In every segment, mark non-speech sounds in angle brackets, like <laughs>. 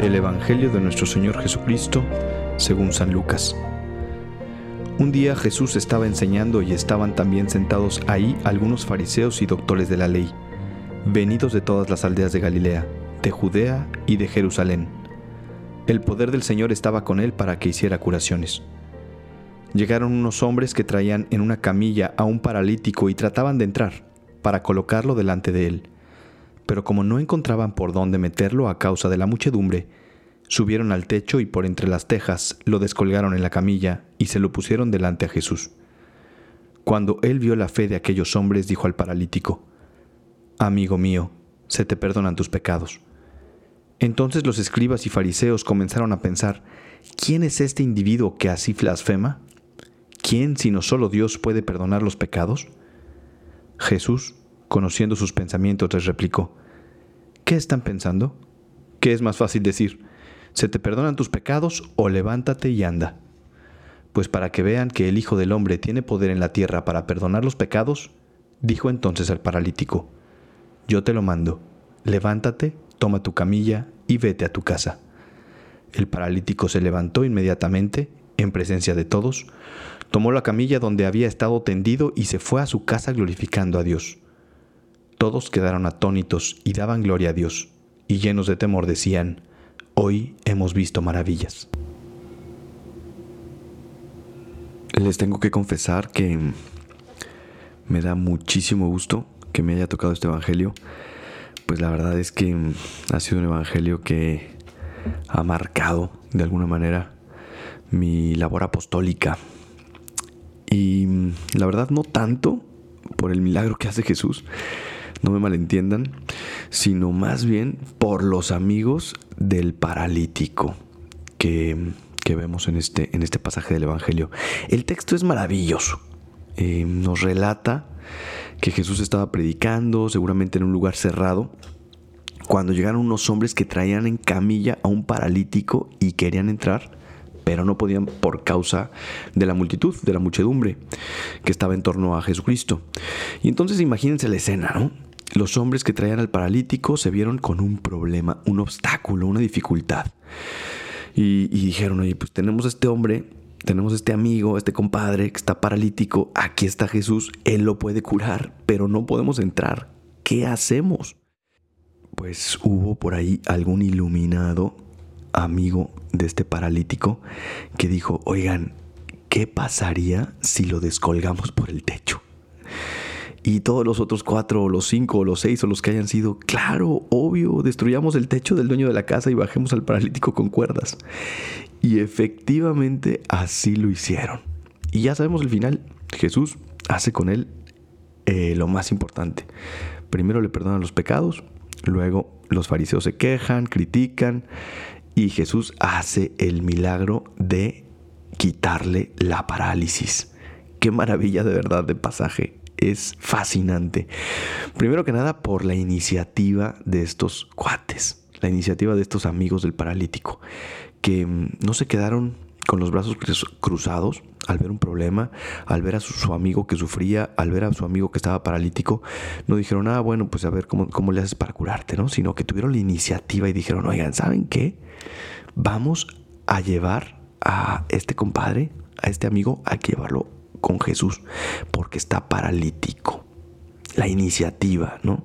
Evangelio de nuestro Señor Jesucristo según San Lucas. Un día Jesús estaba enseñando y estaban también sentados ahí algunos fariseos y doctores de la ley, venidos de todas las aldeas de Galilea, de Judea y de Jerusalén. El poder del Señor estaba con él para que hiciera curaciones. Llegaron unos hombres que traían en una camilla a un paralítico y trataban de entrar, para colocarlo delante de él. Pero como no encontraban por dónde meterlo a causa de la muchedumbre, subieron al techo y por entre las tejas lo descolgaron en la camilla y se lo pusieron delante a Jesús. Cuando él vio la fe de aquellos hombres, dijo al paralítico, Amigo mío, se te perdonan tus pecados. Entonces los escribas y fariseos comenzaron a pensar, ¿quién es este individuo que así blasfema? ¿Quién sino solo Dios puede perdonar los pecados? Jesús, conociendo sus pensamientos, les replicó, ¿qué están pensando? ¿Qué es más fácil decir? ¿Se te perdonan tus pecados o levántate y anda? Pues para que vean que el Hijo del Hombre tiene poder en la tierra para perdonar los pecados, dijo entonces al paralítico, Yo te lo mando, levántate, toma tu camilla y vete a tu casa. El paralítico se levantó inmediatamente, en presencia de todos, tomó la camilla donde había estado tendido y se fue a su casa glorificando a Dios. Todos quedaron atónitos y daban gloria a Dios, y llenos de temor decían, Hoy hemos visto maravillas. Les tengo que confesar que me da muchísimo gusto que me haya tocado este Evangelio, pues la verdad es que ha sido un Evangelio que ha marcado de alguna manera mi labor apostólica. Y la verdad no tanto por el milagro que hace Jesús, no me malentiendan, sino más bien por los amigos del paralítico que, vemos en este, en este pasaje del Evangelio. El texto es maravilloso. Eh, nos relata que Jesús estaba predicando, seguramente en un lugar cerrado, cuando llegaron unos hombres que traían en camilla a un paralítico y querían entrar, pero no podían por causa de la multitud, de la muchedumbre que estaba en torno a Jesucristo. Y entonces imagínense la escena, ¿no? Los hombres que traían al paralítico se vieron con un problema, un obstáculo, una dificultad. Y, dijeron, oye, pues tenemos este hombre, tenemos este amigo, este compadre que está paralítico, aquí está Jesús, Él lo puede curar, pero no podemos entrar. ¿Qué hacemos? Pues hubo por ahí algún iluminado amigo de este paralítico que dijo, oigan, ¿qué pasaría si lo descolgamos por el techo? Y todos los otros cuatro o los cinco o los seis o los que hayan sido, claro, obvio, destruyamos el techo del dueño de la casa y bajemos al paralítico con cuerdas. Y efectivamente así lo hicieron. Y ya sabemos el final, Jesús hace con él eh, lo más importante. Primero le perdonan los pecados, luego los fariseos se quejan, critican y Jesús hace el milagro de quitarle la parálisis. Qué maravilla de verdad de pasaje es fascinante. Primero que nada por la iniciativa de estos cuates, la iniciativa de estos amigos del paralítico, que mm, no se quedaron con los brazos cruzados al ver un problema, al ver a su, amigo que sufría, al ver a su amigo que estaba paralítico, no dijeron, ah, bueno, pues a ver cómo, cómo le haces para curarte, ¿no? Sino que tuvieron la iniciativa y dijeron, oigan, ¿saben qué? Vamos a llevar a este compadre, a este amigo, a llevarlo con Jesús porque está paralítico. La iniciativa, ¿no?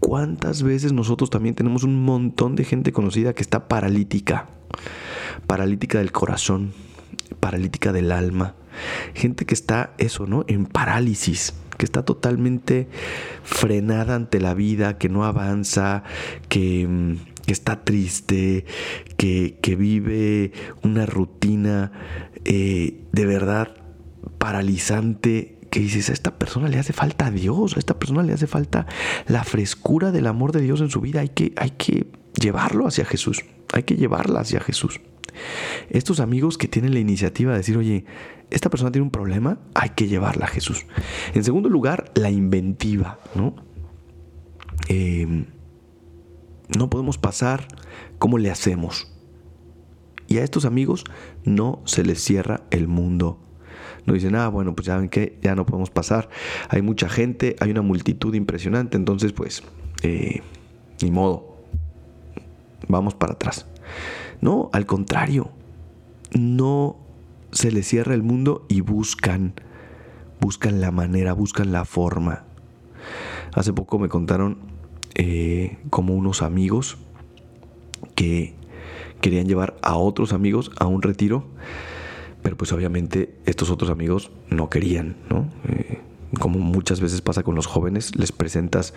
¿Cuántas veces nosotros también tenemos un montón de gente conocida que está paralítica? Paralítica del corazón, paralítica del alma. Gente que está, eso, ¿no? En parálisis que está totalmente frenada ante la vida, que no avanza, que, está triste, que, vive una rutina eh, de verdad paralizante que dices, a esta persona le hace falta a Dios, a esta persona le hace falta la frescura del amor de Dios en su vida, hay que, hay que llevarlo hacia Jesús, hay que llevarla hacia Jesús. Estos amigos que tienen la iniciativa de decir, oye, esta persona tiene un problema, hay que llevarla a Jesús. En segundo lugar, la inventiva, ¿no? Em, no podemos pasar, ¿cómo le hacemos? Y a estos amigos no se les cierra el mundo no dicen, ah, bueno, pues ya ven que ya no podemos pasar. Hay mucha gente, hay una multitud impresionante, entonces pues, eh, ni modo, vamos para atrás. No, al contrario, no se les cierra el mundo y buscan, buscan la manera, buscan la forma. Hace poco me contaron eh, como unos amigos que querían llevar a otros amigos a un retiro, pero pues obviamente estos otros amigos no querían, ¿no? Eh, como muchas veces pasa con los jóvenes, les presentas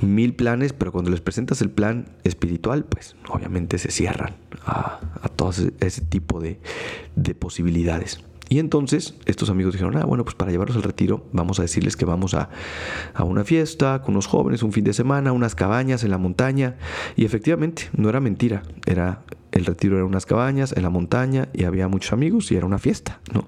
mil planes, pero cuando les presentas el plan espiritual, pues obviamente se cierran a, todo ese tipo de, de posibilidades. Y entonces estos amigos dijeron, ah, bueno, pues para llevarlos al retiro vamos a decirles que vamos a, a, una fiesta con unos jóvenes, un fin de semana, unas cabañas en la montaña. Y efectivamente, no era mentira, era el retiro era unas cabañas en la montaña y había muchos amigos y era una fiesta, ¿no?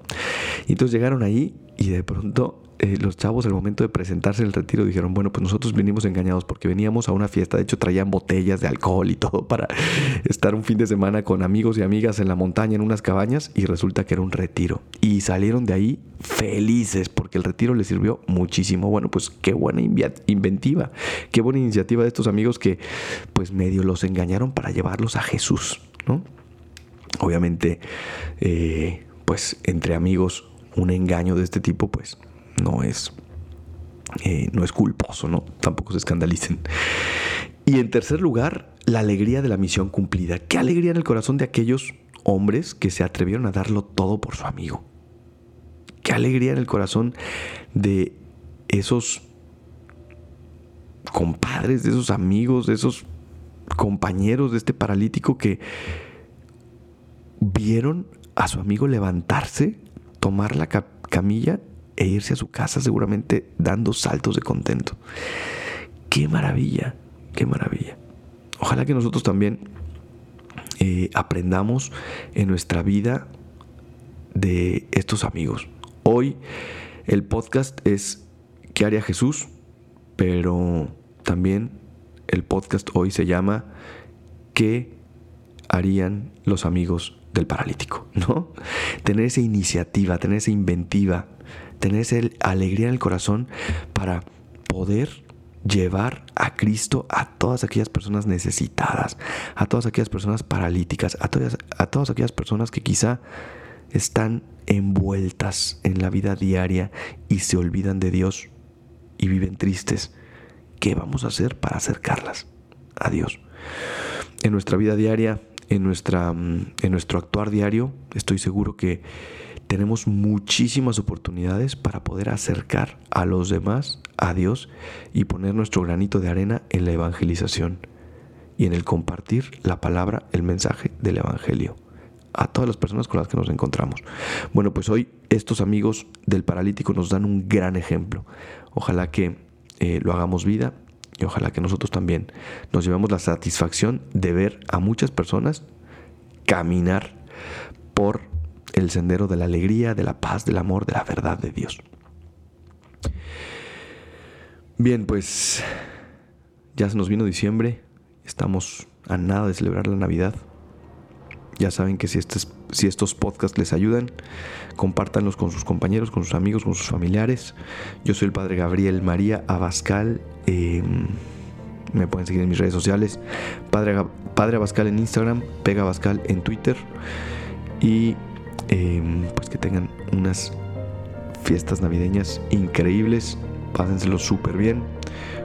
Entonces llegaron ahí y de pronto eh, los chavos al momento de presentarse en el retiro dijeron, bueno, pues nosotros venimos engañados porque veníamos a una fiesta, de hecho traían botellas de alcohol y todo para <laughs> estar un fin de semana con amigos y amigas en la montaña, en unas cabañas, y resulta que era un retiro. Y salieron de ahí felices porque el retiro les sirvió muchísimo. Bueno, pues qué buena inventiva, qué buena iniciativa de estos amigos que pues medio los engañaron para llevarlos a Jesús, ¿no? Obviamente, eh, pues entre amigos un engaño de este tipo, pues no es, eh, no es culposo, ¿no? Tampoco se escandalicen. Y en tercer lugar, la alegría de la misión cumplida. Qué alegría en el corazón de aquellos hombres que se atrevieron a darlo todo por su amigo. Qué alegría en el corazón de esos compadres, de esos amigos, de esos compañeros de este paralítico que vieron a su amigo levantarse, tomar la camilla e irse a su casa seguramente dando saltos de contento. Qué maravilla, qué maravilla. Ojalá que nosotros también eh, aprendamos en nuestra vida de estos amigos. Hoy el podcast es ¿Qué haría Jesús? Pero también el podcast hoy se llama ¿Qué harían los amigos del paralítico? <laughs> ¿No? Tener esa iniciativa, tener esa inventiva, tener esa alegría en el corazón para poder llevar a Cristo a todas aquellas personas necesitadas, a todas aquellas personas paralíticas, a todas, a todas aquellas personas que quizá están envueltas en la vida diaria y se olvidan de Dios y viven tristes. ¿Qué vamos a hacer para acercarlas a Dios? En nuestra vida diaria, en, nuestra, mm, en nuestro actuar diario, estoy seguro que tenemos muchísimas oportunidades para poder acercar a los demás a Dios y poner nuestro granito de arena en la evangelización y en el compartir la palabra, el mensaje del Evangelio a todas las personas con las que nos encontramos. Bueno, pues hoy estos amigos del paralítico nos dan un gran ejemplo. Ojalá que eh, lo hagamos vida y ojalá que nosotros también nos llevemos la satisfacción de ver a muchas personas caminar por el sendero de la alegría, de la paz, del amor, de la verdad de Dios. Bien, pues ya se nos vino diciembre, estamos a nada de celebrar la Navidad. Ya saben que si, estos, si estos podcasts les ayudan, compártanlos con sus compañeros, con sus amigos, con sus familiares. Yo soy el Padre Gabriel María Abascal. Em, me pueden seguir en mis redes sociales. Padre, Padre Abascal en Instagram, Pega Abascal en Twitter. Y Em, pues que tengan unas fiestas navideñas increíbles, pásenselo súper bien,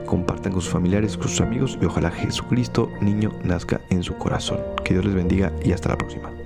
compartan con sus familiares, con sus amigos y ojalá Jesucristo niño nazca en su corazón. Que Dios les bendiga y hasta la próxima.